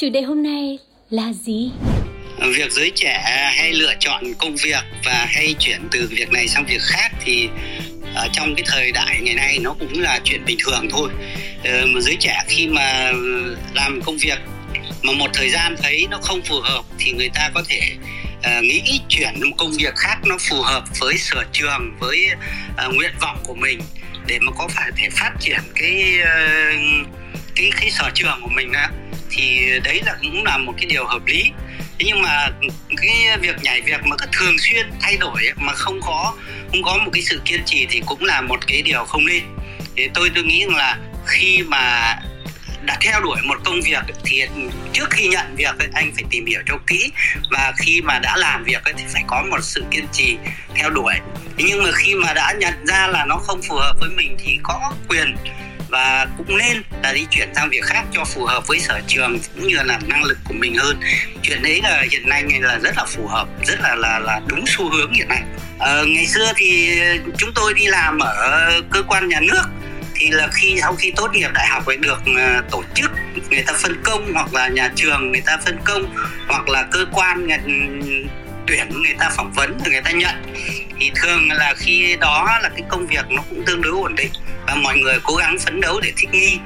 chủ đề hôm nay là gì? việc giới trẻ hay lựa chọn công việc và hay chuyển từ việc này sang việc khác thì ở trong cái thời đại ngày nay nó cũng là chuyện bình thường thôi ờ, mà giới trẻ khi mà làm công việc mà một thời gian thấy nó không phù hợp thì người ta có thể uh, nghĩ chuyển một công việc khác nó phù hợp với sở trường với uh, nguyện vọng của mình để mà có phải thể phát triển cái uh, cái cái sở trường của mình á thì đấy là cũng là một cái điều hợp lý. Thế nhưng mà cái việc nhảy việc mà cứ thường xuyên thay đổi mà không có không có một cái sự kiên trì thì cũng là một cái điều không nên. Thì tôi tôi nghĩ rằng là khi mà đã theo đuổi một công việc thì trước khi nhận việc anh phải tìm hiểu cho kỹ. Và khi mà đã làm việc thì phải có một sự kiên trì theo đuổi. Thế nhưng mà khi mà đã nhận ra là nó không phù hợp với mình thì có quyền và cũng nên là đi chuyển sang việc khác cho phù hợp với sở trường cũng như là năng lực của mình hơn. Chuyện đấy là hiện nay là rất là phù hợp rất là là là đúng xu hướng hiện nay. Ờ, ngày xưa thì chúng tôi đi làm ở cơ quan nhà nước thì là khi sau khi tốt nghiệp đại học phải được ờ, tổ chức người ta phân công hoặc là nhà trường người ta phân công hoặc là cơ quan người, tuyển người ta phỏng vấn rồi người ta nhận. Thì thường là khi đó là cái công việc nó cũng tương đối ổn định và mọi người cố gắng phấn đấu để thích nghi.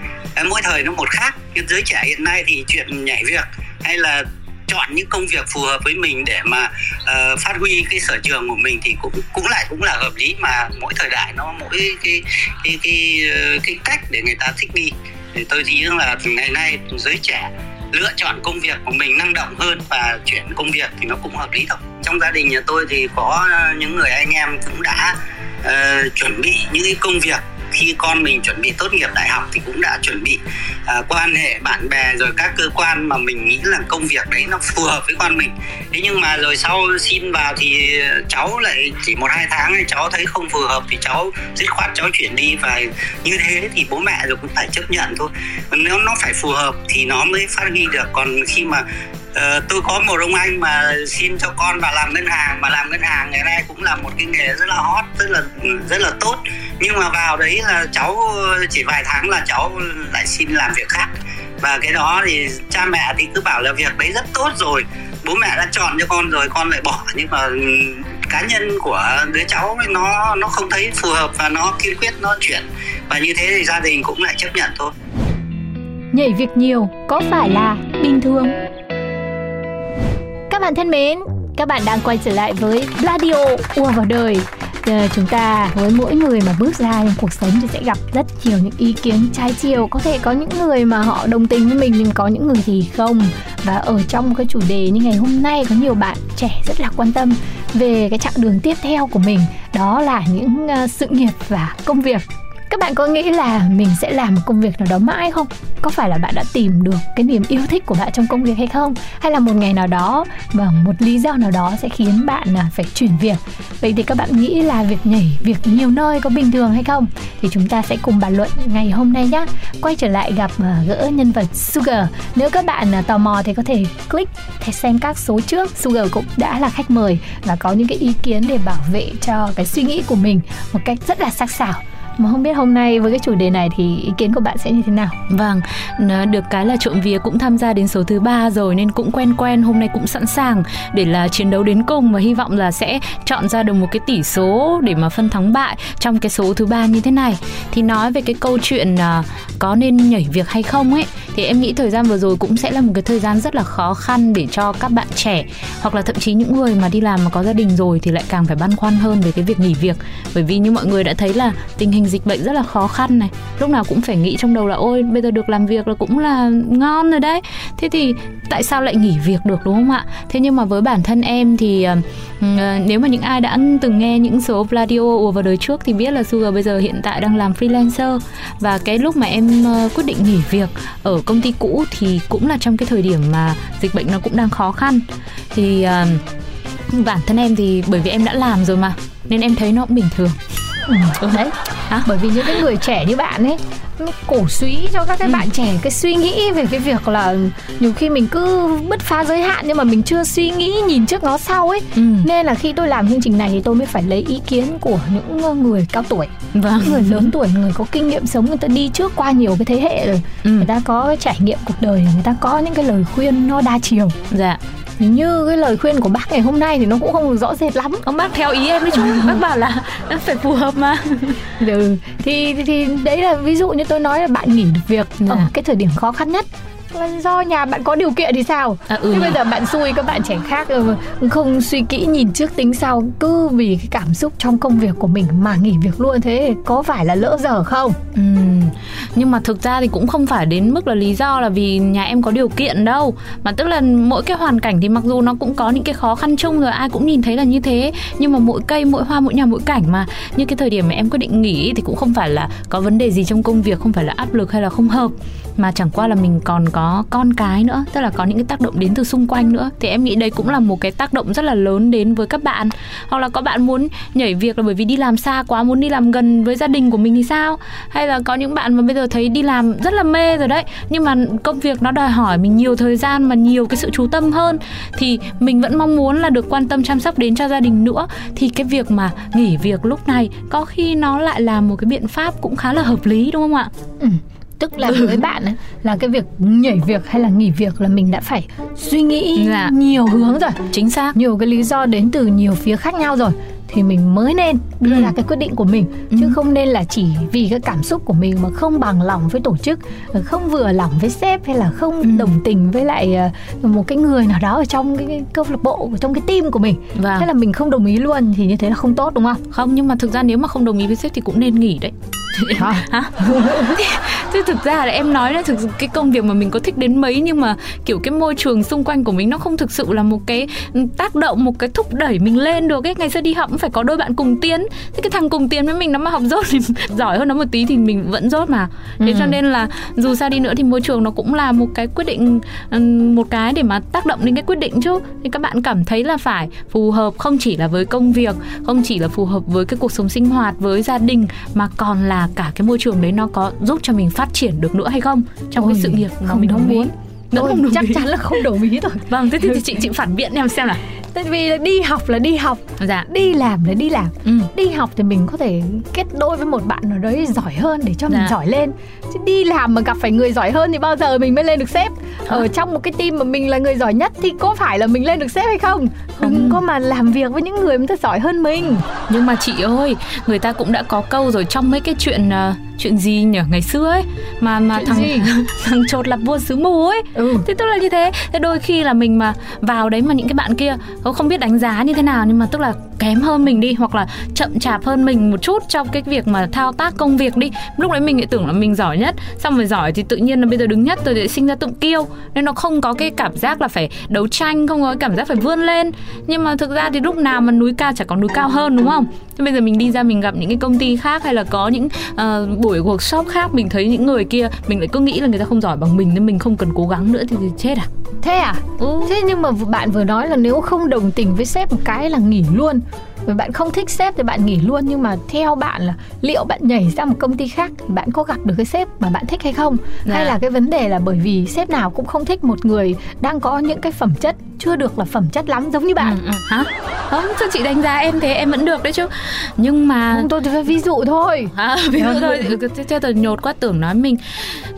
Mỗi thời nó một khác. Nhưng giới trẻ hiện nay thì chuyện nhảy việc hay là chọn những công việc phù hợp với mình để mà uh, phát huy cái sở trường của mình thì cũng cũng lại cũng là hợp lý mà mỗi thời đại nó mỗi cái cái cái ờ, cái cách để người ta thích nghi. Thì tôi nghĩ rằng là ngày nay giới trẻ lựa chọn công việc của mình năng động hơn và chuyển công việc thì nó cũng hợp lý thôi. Trong gia đình nhà tôi thì có ờ, những người anh em cũng đã uh, chuẩn bị những cái công việc khi con mình chuẩn bị tốt nghiệp đại học thì cũng đã chuẩn bị uh, quan hệ bạn bè rồi các cơ quan mà mình nghĩ là công việc đấy nó phù hợp với con mình. Thế nhưng mà rồi sau xin vào thì cháu lại chỉ một hai tháng thì cháu thấy không phù hợp thì cháu dứt khoát cháu chuyển đi và như thế thì bố mẹ rồi cũng phải chấp nhận thôi. Nếu nó phải phù hợp thì nó mới phát huy được. Còn khi mà Uh, tôi có một ông anh mà xin cho con vào làm ngân hàng mà làm ngân hàng ngày nay cũng là một cái nghề rất là hot rất là rất là tốt nhưng mà vào đấy là cháu chỉ vài tháng là cháu lại xin làm việc khác. Và cái đó thì cha mẹ thì cứ bảo là việc đấy rất tốt rồi. Bố mẹ đã chọn cho con rồi con lại bỏ. Nhưng mà ừ, cá nhân của đứa cháu nó nó không thấy phù hợp và nó kiên quyết nó chuyển. Và như thế thì gia đình cũng lại chấp nhận thôi. Nhảy việc nhiều có phải là bình thường? Các bạn thân mến, các bạn đang quay trở lại với Radio Ua vào đời. Ờ, chúng ta với mỗi người mà bước ra trong cuộc sống thì sẽ gặp rất nhiều những ý kiến trái chiều. Có thể có những người mà họ đồng tình với mình nhưng có những người thì không. Và ở trong cái chủ đề như ngày hôm nay, có nhiều bạn trẻ rất là quan tâm về cái chặng đường tiếp theo của mình. Đó là những ờ, sự nghiệp và công việc các bạn có nghĩ là mình sẽ làm một công việc nào đó mãi không? Có phải là bạn đã tìm được cái niềm yêu thích của bạn trong công việc hay không? Hay là một ngày nào đó và một lý do nào đó sẽ khiến bạn à, phải chuyển việc? Vậy thì các bạn nghĩ là việc nhảy việc nhiều nơi có bình thường hay không? Thì chúng ta sẽ cùng bàn luận ngày hôm nay nhé quay trở lại gặp à, gỡ nhân vật Sugar. Nếu các bạn à, tò mò thì có thể click để xem các số trước. Sugar cũng đã là khách mời và có những cái ý kiến để bảo vệ cho cái suy nghĩ của mình một cách rất là sắc sảo mà không biết hôm nay với cái chủ đề này thì ý kiến của bạn sẽ như thế nào Vâng, được cái là trộm vía cũng tham gia đến số thứ ba rồi nên cũng quen quen hôm nay cũng sẵn sàng để là chiến đấu đến cùng và hy vọng là sẽ chọn ra được một cái tỷ số để mà phân thắng bại trong cái số thứ ba như thế này. Thì nói về cái câu chuyện à, có nên nhảy việc hay không ấy thì em nghĩ thời gian vừa rồi cũng sẽ là một cái thời gian rất là khó khăn để cho các bạn trẻ hoặc là thậm chí những người mà đi làm mà có gia đình rồi thì lại càng phải băn khoăn hơn về cái việc nghỉ việc bởi vì như mọi người đã thấy là tình hình hình dịch bệnh rất là khó khăn này. Lúc nào cũng phải nghĩ trong đầu là ôi bây giờ được làm việc là cũng là ngon rồi đấy. Thế thì tại sao lại nghỉ việc được đúng không ạ? Thế nhưng mà với bản thân em thì uh, nếu mà những ai đã từng nghe những số Vladio ùa vào đời trước thì biết là Sugar bây giờ hiện tại đang làm freelancer. Và cái lúc mà em uh, quyết định nghỉ việc ở công ty cũ thì cũng là trong cái thời điểm mà dịch bệnh nó cũng đang khó khăn. Thì uh, bản thân em thì bởi vì em đã làm rồi mà nên em thấy nó cũng bình thường. Ừ, đấy. Hả? bởi vì những cái người trẻ như bạn ấy nó cổ suý cho các cái ừ. bạn trẻ cái suy nghĩ về cái việc là nhiều khi mình cứ bứt phá giới hạn nhưng mà mình chưa suy nghĩ nhìn trước nó sau ấy ừ. nên là khi tôi làm chương trình này thì tôi mới phải lấy ý kiến của những người cao tuổi vâng. những người lớn tuổi người có kinh nghiệm sống người ta đi trước qua nhiều cái thế hệ rồi ừ. người ta có trải nghiệm cuộc đời người ta có những cái lời khuyên nó đa chiều dạ như cái lời khuyên của bác ngày hôm nay thì nó cũng không rõ rệt lắm ông bác theo ý em đấy chứ bác bảo là phải phù hợp mà ừ. thì thì đấy là ví dụ như tôi nói là bạn nghỉ việc ở dạ. cái thời điểm khó khăn nhất do nhà bạn có điều kiện thì sao à, ừ. bây giờ bạn xui các bạn trẻ khác không suy kỹ nhìn trước tính sau cứ vì cái cảm xúc trong công việc của mình mà nghỉ việc luôn thế có phải là lỡ dở không ừ nhưng mà thực ra thì cũng không phải đến mức là lý do là vì nhà em có điều kiện đâu. Mà tức là mỗi cái hoàn cảnh thì mặc dù nó cũng có những cái khó khăn chung rồi, ai cũng nhìn thấy là như thế. Nhưng mà mỗi cây, mỗi hoa, mỗi nhà, mỗi cảnh mà, như cái thời điểm mà em quyết định nghỉ thì cũng không phải là có vấn đề gì trong công việc, không phải là áp lực hay là không hợp mà chẳng qua là mình còn có con cái nữa, tức là có những cái tác động đến từ xung quanh nữa. Thì em nghĩ đây cũng là một cái tác động rất là lớn đến với các bạn. Hoặc là có bạn muốn nhảy việc là bởi vì đi làm xa quá, muốn đi làm gần với gia đình của mình thì sao? Hay là có những bạn mà bây giờ thấy đi làm rất là mê rồi đấy, nhưng mà công việc nó đòi hỏi mình nhiều thời gian mà nhiều cái sự chú tâm hơn. Thì mình vẫn mong muốn là được quan tâm, chăm sóc đến cho gia đình nữa. Thì cái việc mà nghỉ việc lúc này có khi nó lại là một cái biện pháp cũng khá là hợp lý, đúng không ạ? Ừ tức là với bạn ấy, là cái việc nhảy việc hay là nghỉ việc là mình đã phải suy nghĩ dạ. nhiều hướng rồi. Chính xác. Nhiều cái lý do đến từ nhiều phía khác nhau rồi. Thì mình mới nên đưa ừ. ra cái quyết định của mình. Ừ. chứ không nên là chỉ vì cái cảm xúc của mình mà không bằng lòng với tổ chức không vừa lòng với sếp hay là không ừ. đồng tình với lại ờ, một cái người nào đó ở trong cái câu lạc bộ trong cái team của mình. Vâng. thế là mình không đồng ý luôn thì như thế là không tốt đúng không? Không nhưng mà thực ra nếu mà không đồng ý với sếp thì cũng nên nghỉ đấy. Hả thế thực ra là em nói là thực cái công việc mà mình có thích đến mấy nhưng mà kiểu cái môi trường xung quanh của mình nó không thực sự là một cái tác động một cái thúc đẩy mình lên được ấy. Ngày xưa đi học cũng phải có đôi bạn cùng tiến. Thế cái thằng cùng tiến với mình nó mà học dốt thì giỏi hơn nó một tí thì mình vẫn dốt mà. Thế ừ. cho nên là dù sao đi nữa thì môi trường nó cũng là một cái quyết định một cái để mà tác động đến cái quyết định chứ. Thì các bạn cảm thấy là phải phù hợp không chỉ là với công việc không chỉ là phù hợp với cái cuộc sống sinh hoạt với gia đình mà còn là cả cái môi trường đấy nó có giúp cho mình phát triển được nữa hay không trong Ôi, cái sự nghiệp mà mình mong muốn? Nó không chắc ý. chắn là không đồng ý rồi. Vâng thế thì, chị chị phản biện em xem nào. Tại vì đi học là đi học. Dạ. Đi làm là đi làm. Ừ. đi học thì mình có thể kết đôi với một bạn nào đấy giỏi hơn để cho dạ. mình giỏi lên. Chứ đi làm mà gặp phải người giỏi hơn thì bao giờ mình mới lên được sếp? Hả? ở trong một cái team mà mình là người giỏi nhất thì có phải là mình lên được sếp hay không? Không. đừng có mà làm việc với những người mà ta giỏi hơn mình. Nhưng mà chị ơi người ta cũng đã có câu rồi trong mấy cái chuyện uh, chuyện gì nhỉ? Ngày xưa ấy mà mà chuyện thằng thằng chột là vua xứ mù ấy. Ừ. thế tức là như thế. Thế đôi khi là mình mà vào đấy mà những cái bạn kia không biết đánh giá như thế nào nhưng mà tức là kém hơn mình đi hoặc là chậm chạp hơn mình một chút trong cái việc mà thao tác công việc đi. Lúc đấy mình lại tưởng là mình giỏi nhất xong rồi giỏi thì tự nhiên là bây giờ đứng nhất rồi lại sinh ra tự kiêu. Nên nó không có cái cảm giác là phải đấu tranh không có cái cảm giác phải vươn lên. Nhưng mà thực ra thì lúc nào mà núi cao chả có núi cao hơn đúng không? Thế bây giờ mình đi ra mình gặp những cái công ty khác hay là có những uh, buổi workshop khác mình thấy những người kia mình lại cứ nghĩ là người ta không giỏi bằng mình nên mình không cần cố gắng nữa thì, thì chết à? Thế à? Ừ. thế nhưng mà bạn vừa nói là nếu không đồng tình với sếp một cái là nghỉ luôn bởi bạn không thích sếp thì bạn nghỉ luôn nhưng mà theo bạn là liệu bạn nhảy sang một công ty khác thì bạn có gặp được cái sếp mà bạn thích hay không dạ. hay là cái vấn đề là bởi vì sếp nào cũng không thích một người đang có những cái phẩm chất chưa được là phẩm chất lắm giống như bạn ừ, ừ. hả không cho chị đánh giá em thế em vẫn được đấy chứ nhưng mà không tôi chỉ ví dụ thôi à, ví dụ thôi cho tôi nhột quá tưởng nói mình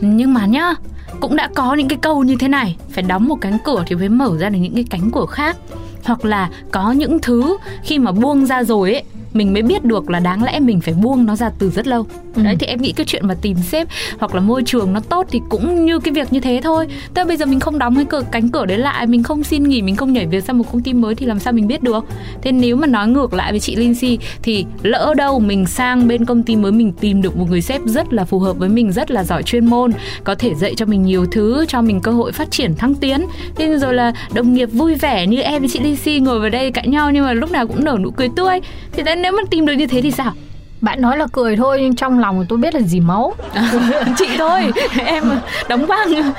nhưng mà nhá cũng đã có những cái câu như thế này, phải đóng một cánh cửa thì mới mở ra được những cái cánh cửa khác. Hoặc là có những thứ khi mà buông ra rồi ấy mình mới biết được là đáng lẽ mình phải buông nó ra từ rất lâu. Ừ. đấy thì em nghĩ cái chuyện mà tìm sếp hoặc là môi trường nó tốt thì cũng như cái việc như thế thôi. Tức là bây giờ mình không đóng cái cửa cánh cửa đấy lại mình không xin nghỉ mình không nhảy việc sang một công ty mới thì làm sao mình biết được? Thế nếu mà nói ngược lại với chị Lindsay thì lỡ đâu mình sang bên công ty mới mình tìm được một người sếp rất là phù hợp với mình rất là giỏi chuyên môn có thể dạy cho mình nhiều thứ cho mình cơ hội phát triển thăng tiến. Thế rồi là đồng nghiệp vui vẻ như em với chị Lindsay ngồi vào đây cãi nhau nhưng mà lúc nào cũng nở nụ cười tươi. Thì đấy, nếu mà tìm được như thế thì sao? Bạn nói là cười thôi nhưng trong lòng tôi biết là gì máu. Chị thôi em đóng băng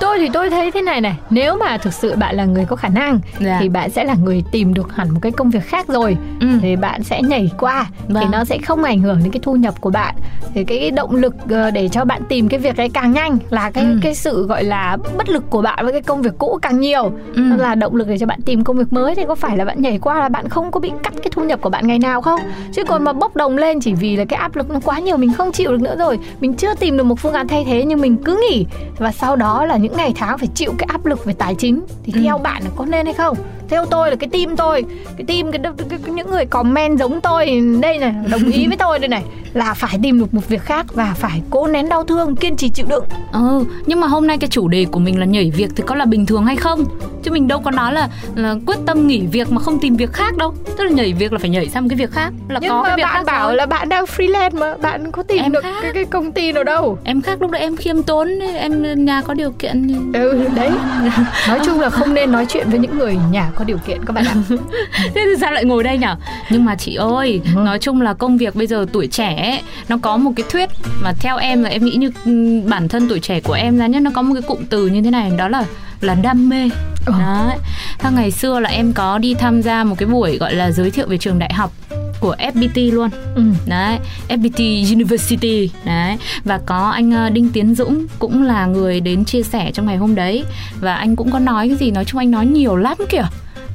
tôi thì tôi thấy thế này này nếu mà thực sự bạn là người có khả năng Dạ. thì bạn sẽ là người tìm được hẳn một cái công việc khác rồi Ừ. thì bạn sẽ nhảy qua thì Vâng. nó sẽ không ảnh hưởng đến cái thu nhập của bạn thì cái, động lực ờ, để cho bạn tìm cái việc đấy càng nhanh là cái Ừ. cái sự gọi là bất lực của bạn với cái công việc cũ càng nhiều Ừ. Là động lực để cho bạn tìm công việc mới thì có phải là bạn nhảy qua là bạn không có bị cắt cái thu nhập của bạn ngày nào không chứ còn mà bốc đồng lên chỉ vì là cái áp lực nó quá nhiều mình không chịu được nữa rồi mình chưa tìm được một phương án thay thế nhưng mình cứ nghỉ và sau đó là những ngày tháng phải chịu cái áp lực về tài chính thì Ừ. theo bạn là có nên hay không theo tôi là cái team tôi cái team cái, cái, cái, những người comment giống tôi đây này đồng ý với tôi đây này là phải tìm được một việc khác và phải cố nén đau thương kiên trì chịu đựng Ừ, nhưng mà hôm nay cái chủ đề của mình là nhảy việc thì có là bình thường hay không? Chứ mình đâu có nói là, là quyết tâm nghỉ việc mà không tìm việc khác đâu. Tức là nhảy việc là phải nhảy sang cái việc khác, là nhưng có mà cái việc bạn khác bảo rồi. là bạn đang freelance mà bạn có tìm Em được khác. cái, cái công ty nào đâu Em khác lúc đấy em khiêm tốn, em nhà có điều kiện ừ đấy nói chung là không nên nói chuyện với những người nhà có điều kiện các bạn ạ Thế thì sao lại ngồi đây nhở? Nhưng mà chị ơi, Ừ. nói chung là công việc bây giờ tuổi trẻ ấy, nó có một cái thuyết mà theo em là em nghĩ như ừ, bản thân tuổi trẻ của em ra nhất nó có một cái cụm từ như thế này đó là là đam mê. Ờ. Đấy. Theo ngày xưa là em có đi tham gia một cái buổi gọi là giới thiệu về trường đại học của FPT luôn ừ. đấy FPT University đấy và có anh ờ, Đinh Tiến Dũng cũng là người đến chia sẻ trong ngày hôm đấy và anh cũng có nói cái gì nói chung anh nói nhiều lắm kìa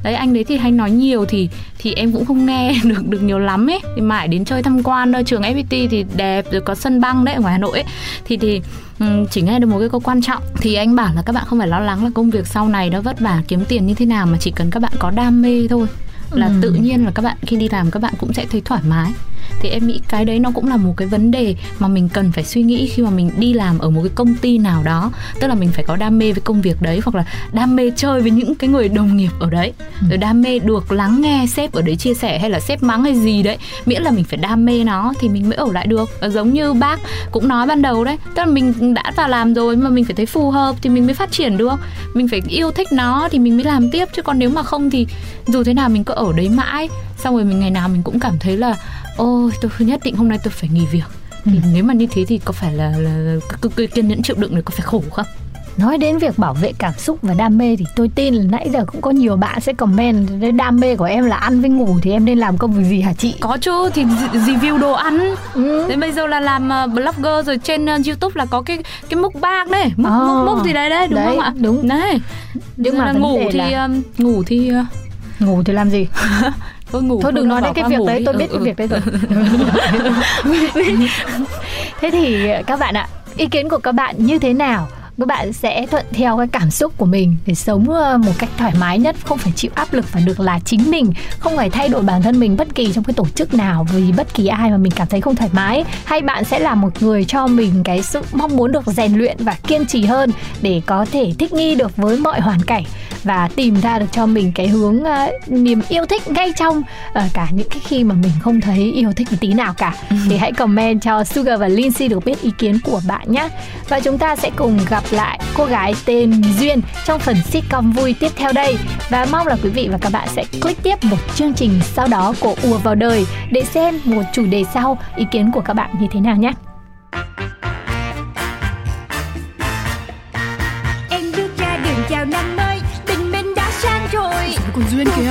đấy anh đấy thì hay nói nhiều thì thì em cũng không nghe được được nhiều lắm ấy. Thì mãi đến chơi tham quan thôi trường FPT thì đẹp rồi có sân băng đấy ở ngoài Hà Nội ấy. Thì thì chỉ nghe được một cái câu quan trọng. Thì anh bảo là các bạn không phải lo lắng là công việc sau này nó vất vả kiếm tiền như thế nào mà chỉ cần các bạn có đam mê thôi. Là Ừ. tự nhiên là các bạn khi đi làm các bạn cũng sẽ thấy thoải mái thì em nghĩ cái đấy nó cũng là một cái vấn đề mà mình cần phải suy nghĩ khi mà mình đi làm ở một cái công ty nào đó. Tức là mình phải có đam mê với công việc đấy hoặc là đam mê chơi với những cái người đồng nghiệp ở đấy. Rồi đam mê được lắng nghe sếp ở đấy chia sẻ hay là sếp mắng hay gì đấy miễn là mình phải đam mê nó thì mình mới ở lại được. Và giống như bác cũng nói ban đầu đấy tức là mình đã vào làm rồi mà mình phải thấy phù hợp thì mình mới phát triển được. Mình phải yêu thích nó thì mình mới làm tiếp chứ còn nếu mà không thì dù thế nào mình cứ ở đấy mãi. Xong rồi mình ngày nào mình cũng cảm thấy là ôi tôi nhất định hôm nay tôi phải nghỉ việc thì nếu mà như thế thì có phải là, là, là kiên nhẫn chịu đựng này có phải khổ không Nói đến việc bảo vệ cảm xúc và đam mê thì tôi tin là nãy giờ cũng có nhiều bạn sẽ comment "Đấy, đam mê của em là ăn với ngủ thì em nên làm công việc gì hả chị? có chứ thì re- review đồ ăn Ừ. Thế bây giờ là làm ờ, blogger rồi trên ờ, YouTube là có cái cái múc bang đấy, múc múc múc gì đấy đấy đúng Đấy, không ạ? đúng. Đấy. Nhưng mà ngủ thì là- ngủ thì Ngủ thì làm gì? thôi ngủ Thôi đừng nói đến cái việc đấy, đi. tôi Ừ, biết cái ừ. việc đấy rồi. Thế thì các bạn ạ, ý kiến của các bạn như thế nào? Các bạn sẽ thuận theo cái cảm xúc của mình để sống ờ, một cách thoải mái nhất, không phải chịu áp lực và được là chính mình, không phải thay đổi bản thân mình bất kỳ trong cái tổ chức nào vì bất kỳ ai mà mình cảm thấy không thoải mái. Hay bạn sẽ là một người cho mình cái sự mong muốn được rèn luyện và kiên trì hơn để có thể thích nghi được với mọi hoàn cảnh và tìm ra được cho mình cái hướng ờ, niềm yêu thích ngay trong ờ, cả những cái khi mà mình không thấy yêu thích một tí nào cả. Thì hãy comment cho Sugar và Lindsay được biết ý kiến của bạn nhé và chúng ta sẽ cùng gặp lại cô gái tên Duyên trong phần sitcom vui tiếp theo đây. Và mong là quý vị và các bạn sẽ click tiếp một chương trình sau đó của ùa vào đời để xem một chủ đề sau ý kiến của các bạn như thế nào nhé. Em bước ra đường chào năm mới Tình mình đã sang rồi. Còn Duyên kìa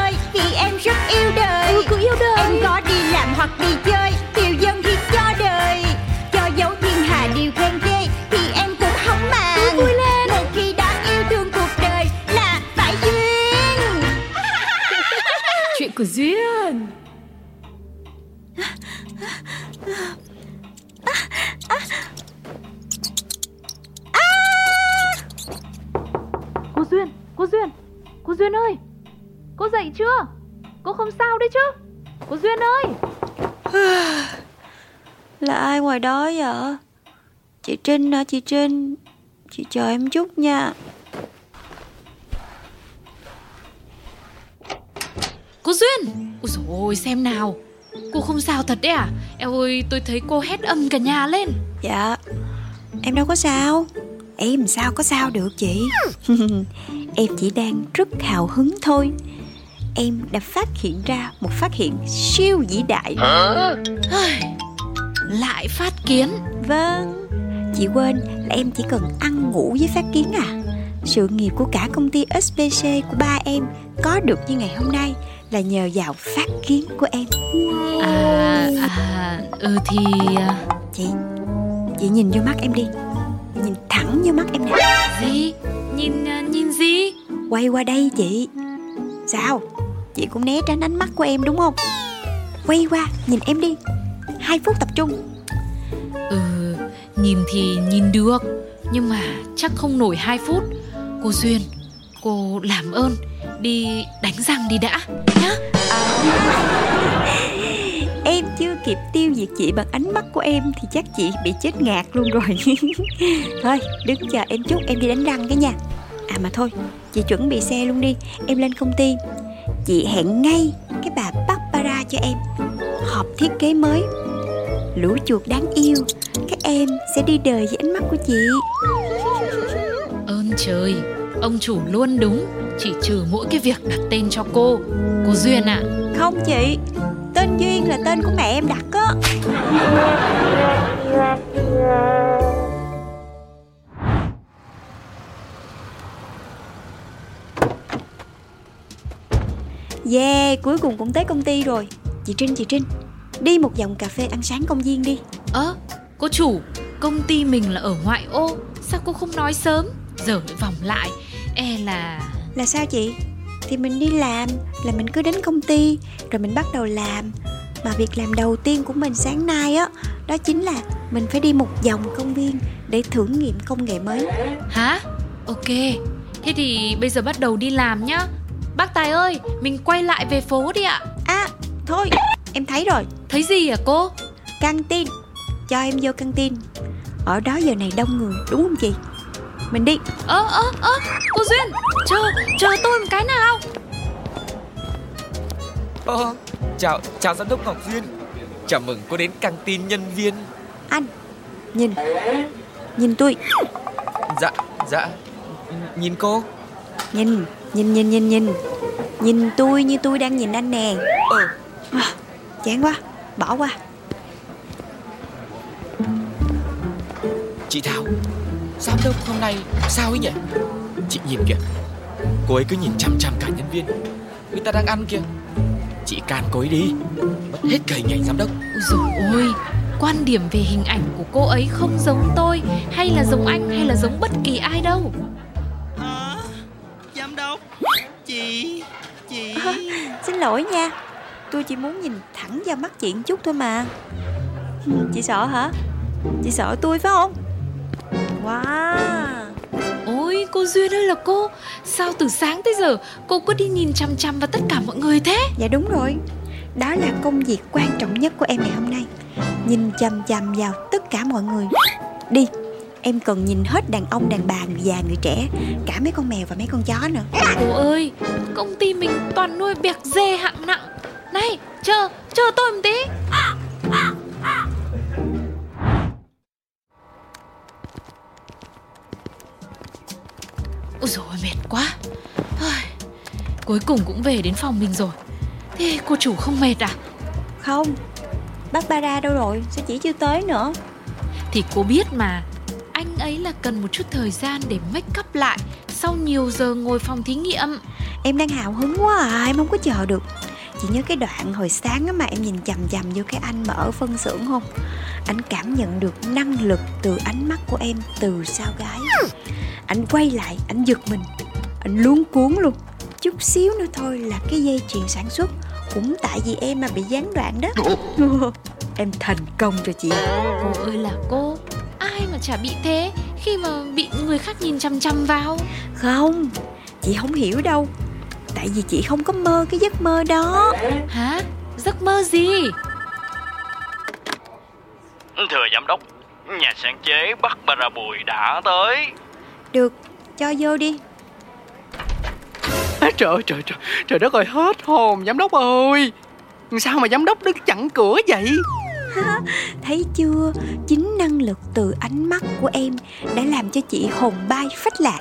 đi chơi Tiêu dân thì cho đời Cho dấu thiên hà điều khen ghê Thì em cũng không màng vui lên. Một khi đã yêu thương cuộc đời Là phải duyên Chuyện của duyên Cô Duyên, cô Duyên, cô Duyên ơi Cô dậy chưa? Cô không sao đấy chứ? Cô Duyên ơi Là ai ngoài đó vậy? Chị Trinh hả chị Trinh? Chị chờ em chút nha. Cô Duyên Ôi dồi ôi xem nào Cô không sao thật đấy à Eo ơi tôi thấy cô hét âm cả nhà lên Dạ. Em đâu có sao. Em sao có sao được chị? em chỉ đang rất hào hứng thôi. Em đã phát hiện ra một phát hiện siêu vĩ đại. Ai, Lại phát kiến Vâng. Chị quên là em chỉ cần ăn ngủ với phát kiến à? Sự nghiệp của cả công ty SPC của ba em có được như ngày hôm nay là nhờ vào phát kiến của em. À, à, ừ thì à, Chị, chị nhìn vô mắt em đi Nhìn thẳng vô mắt em nè Gì? Nhìn, à, nhìn gì? Quay qua đây chị Sao, chị cũng né tránh ánh mắt của em đúng không? Quay qua, nhìn em đi. Hai phút tập trung. Ừ, nhìn thì nhìn được. Nhưng mà chắc không nổi 2 phút. Cô Duyên, cô làm ơn Đi đánh răng đi đã nhá. Em chưa kịp tiêu diệt chị bằng ánh mắt của em Thì chắc chị bị chết ngạt luôn rồi. Thôi, đứng chờ em chút Em đi đánh răng cái nha. À mà thôi, chị chuẩn bị xe luôn đi. Em lên công ty Chị hẹn ngay cái bà Barbara cho em Họp thiết kế mới. Lũ chuột đáng yêu Các em sẽ đi đời với ánh mắt của chị. Ơn trời, ông chủ luôn đúng. Chỉ trừ mỗi cái việc đặt tên cho cô. Cô Duyên ạ. Không chị Tên Duyên là tên của mẹ em đặt á Yeah, cuối cùng cũng tới công ty rồi. Chị Trinh, chị Trinh Đi một vòng cà phê ăn sáng công viên đi. Ơ, cô chủ, công ty mình là ở ngoại ô Sao cô không nói sớm? Giờ lại vòng lại E là... Là sao chị? Thì mình đi làm Là mình cứ đến công ty Rồi mình bắt đầu làm. Mà việc làm đầu tiên của mình sáng nay á Đó chính là mình phải đi một vòng công viên Để thử nghiệm công nghệ mới. Hả? Ok, thế thì bây giờ bắt đầu đi làm nhá Bác Tài ơi, mình quay lại về phố đi ạ. À thôi em thấy rồi. Thấy gì à cô? Căng tin Cho em vô căng tin Ở đó giờ này đông người đúng không chị? Mình đi. Ơ, ơ, ơ, cô Duyên Chờ, chờ tôi một cái nào. Ờ, chào, chào giám đốc Ngọc Duyên. Chào mừng cô đến căng tin nhân viên. Anh Nhìn. Nhìn tôi. Dạ, dạ. Nhìn cô Nhìn Nhìn nhìn nhìn nhìn. Nhìn tôi như tôi đang nhìn anh nè. Ờ, à, Chán quá Bỏ qua. Chị Thảo Giám đốc hôm nay sao ấy nhỉ? Chị nhìn kìa Cô ấy cứ nhìn chằm chằm cả nhân viên. Người ta đang ăn kìa. Chị can cô ấy đi. Mất hết cả hình ảnh giám đốc. Ôi dồi ôi Quan điểm về hình ảnh của cô ấy không giống tôi Hay là giống anh hay là giống bất kỳ ai đâu lỗi nha. Tôi chỉ muốn nhìn thẳng vào mắt chị một chút thôi mà. Ừ, Chị sợ hả? Chị sợ tôi phải không? Wow. Ôi cô Duyên ơi là cô. Sao từ sáng tới giờ cô cứ đi nhìn chằm chằm vào tất cả mọi người thế? Dạ đúng rồi. Đó là công việc quan trọng nhất của em ngày hôm nay. Nhìn chằm chằm vào tất cả mọi người. Đi Em cần nhìn hết đàn ông, đàn bà, người già, người trẻ Cả mấy con mèo và mấy con chó nữa. Cô ơi Công ty mình toàn nuôi bẹc dê hạng nặng. Này chờ chờ tôi một tí. Ôi dồi ôi, mệt quá. Cuối cùng cũng về đến phòng mình rồi. Thế cô chủ không mệt à? Không Barbara đâu rồi Sao chỉ chưa tới nữa? Thì cô biết mà Anh ấy là cần một chút thời gian để make up lại Sau nhiều giờ ngồi phòng thí nghiệm. Em đang hào hứng quá à Em không có chờ được. Chị nhớ cái đoạn hồi sáng á mà em nhìn chằm chằm vô cái anh mà ở phân xưởng không? Anh cảm nhận được năng lực từ ánh mắt của em từ sau gái Anh quay lại, anh giật mình. Anh luống cuốn luôn. Chút xíu nữa thôi là cái dây chuyền sản xuất. Cũng tại vì em mà bị gián đoạn đó. Em thành công rồi chị. Cô ơi là cô Ai mà chả bị thế Khi mà bị người khác nhìn chằm chằm vào Không, chị không hiểu đâu Tại vì chị không có mơ cái giấc mơ đó Hả? Giấc mơ gì? Thưa giám đốc, nhà sáng chế Barbara Bùi đã tới. Được, cho vô đi À, trời ơi, trời trời trời đất ơi hết hồn giám đốc ơi sao mà giám đốc đứng chặn cửa vậy Thấy chưa, chính năng lực từ ánh mắt của em Đã làm cho chị hồn bay phách lạc.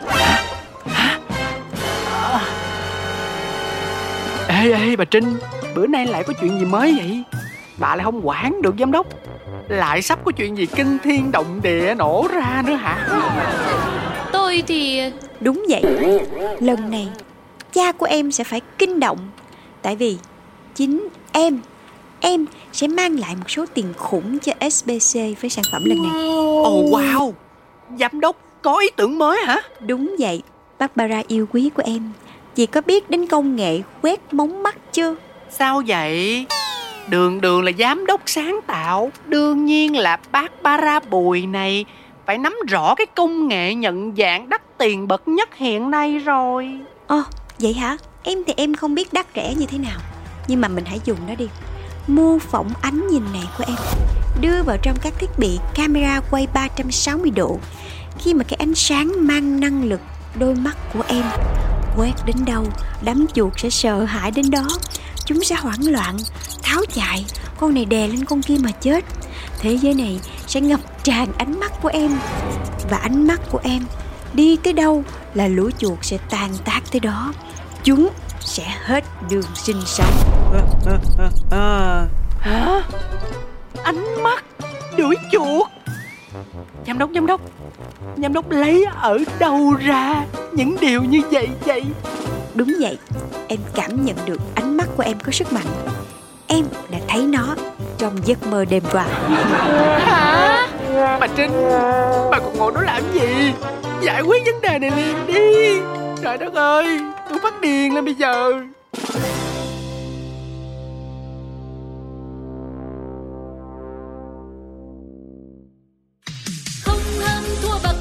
Ê ê bà trinh bữa nay lại có chuyện gì mới vậy? Bà lại không quản được giám đốc. Lại sắp có chuyện gì kinh thiên động địa nổ ra nữa hả? Tôi thì Đúng vậy, lần này cha của em sẽ phải kinh động. Tại vì chính em, em sẽ mang lại một số tiền khủng cho SBC với sản phẩm lần này. Ồ wow. Giám đốc có ý tưởng mới hả? Đúng vậy, Barbara yêu quý của em. Chị có biết đến công nghệ quét mống mắt chưa? sao vậy? Đường đường là giám đốc sáng tạo. Đương nhiên là bác bara bùi này phải nắm rõ cái công nghệ nhận dạng đắt tiền bậc nhất hiện nay rồi. Ồ, vậy hả? Em thì em không biết đắt rẻ như thế nào. Nhưng mà mình hãy dùng nó đi Mô phỏng ánh nhìn này của em. Đưa vào trong các thiết bị camera quay 360 độ. Khi mà cái ánh sáng mang năng lực đôi mắt của em Quét đến đâu, đám chuột sẽ sợ hãi đến đó. Chúng sẽ hoảng loạn, tháo chạy. Con này đè lên con kia mà chết. Thế giới này sẽ ngập tràn ánh mắt của em. Và ánh mắt của em đi tới đâu là lũ chuột sẽ tàn tác tới đó. Chúng sẽ hết đường sinh sống hả? Ánh mắt đuổi chuột. Giám đốc giám đốc. Giám đốc lấy ở đâu ra những điều như vậy vậy? Đúng vậy. Em cảm nhận được ánh mắt của em có sức mạnh. Em đã thấy nó trong giấc mơ đêm qua. Hả? Bà trinh bà còn ngồi đó làm gì? Giải quyết vấn đề này liền đi. Trời đất ơi tôi phát điên lên bây giờ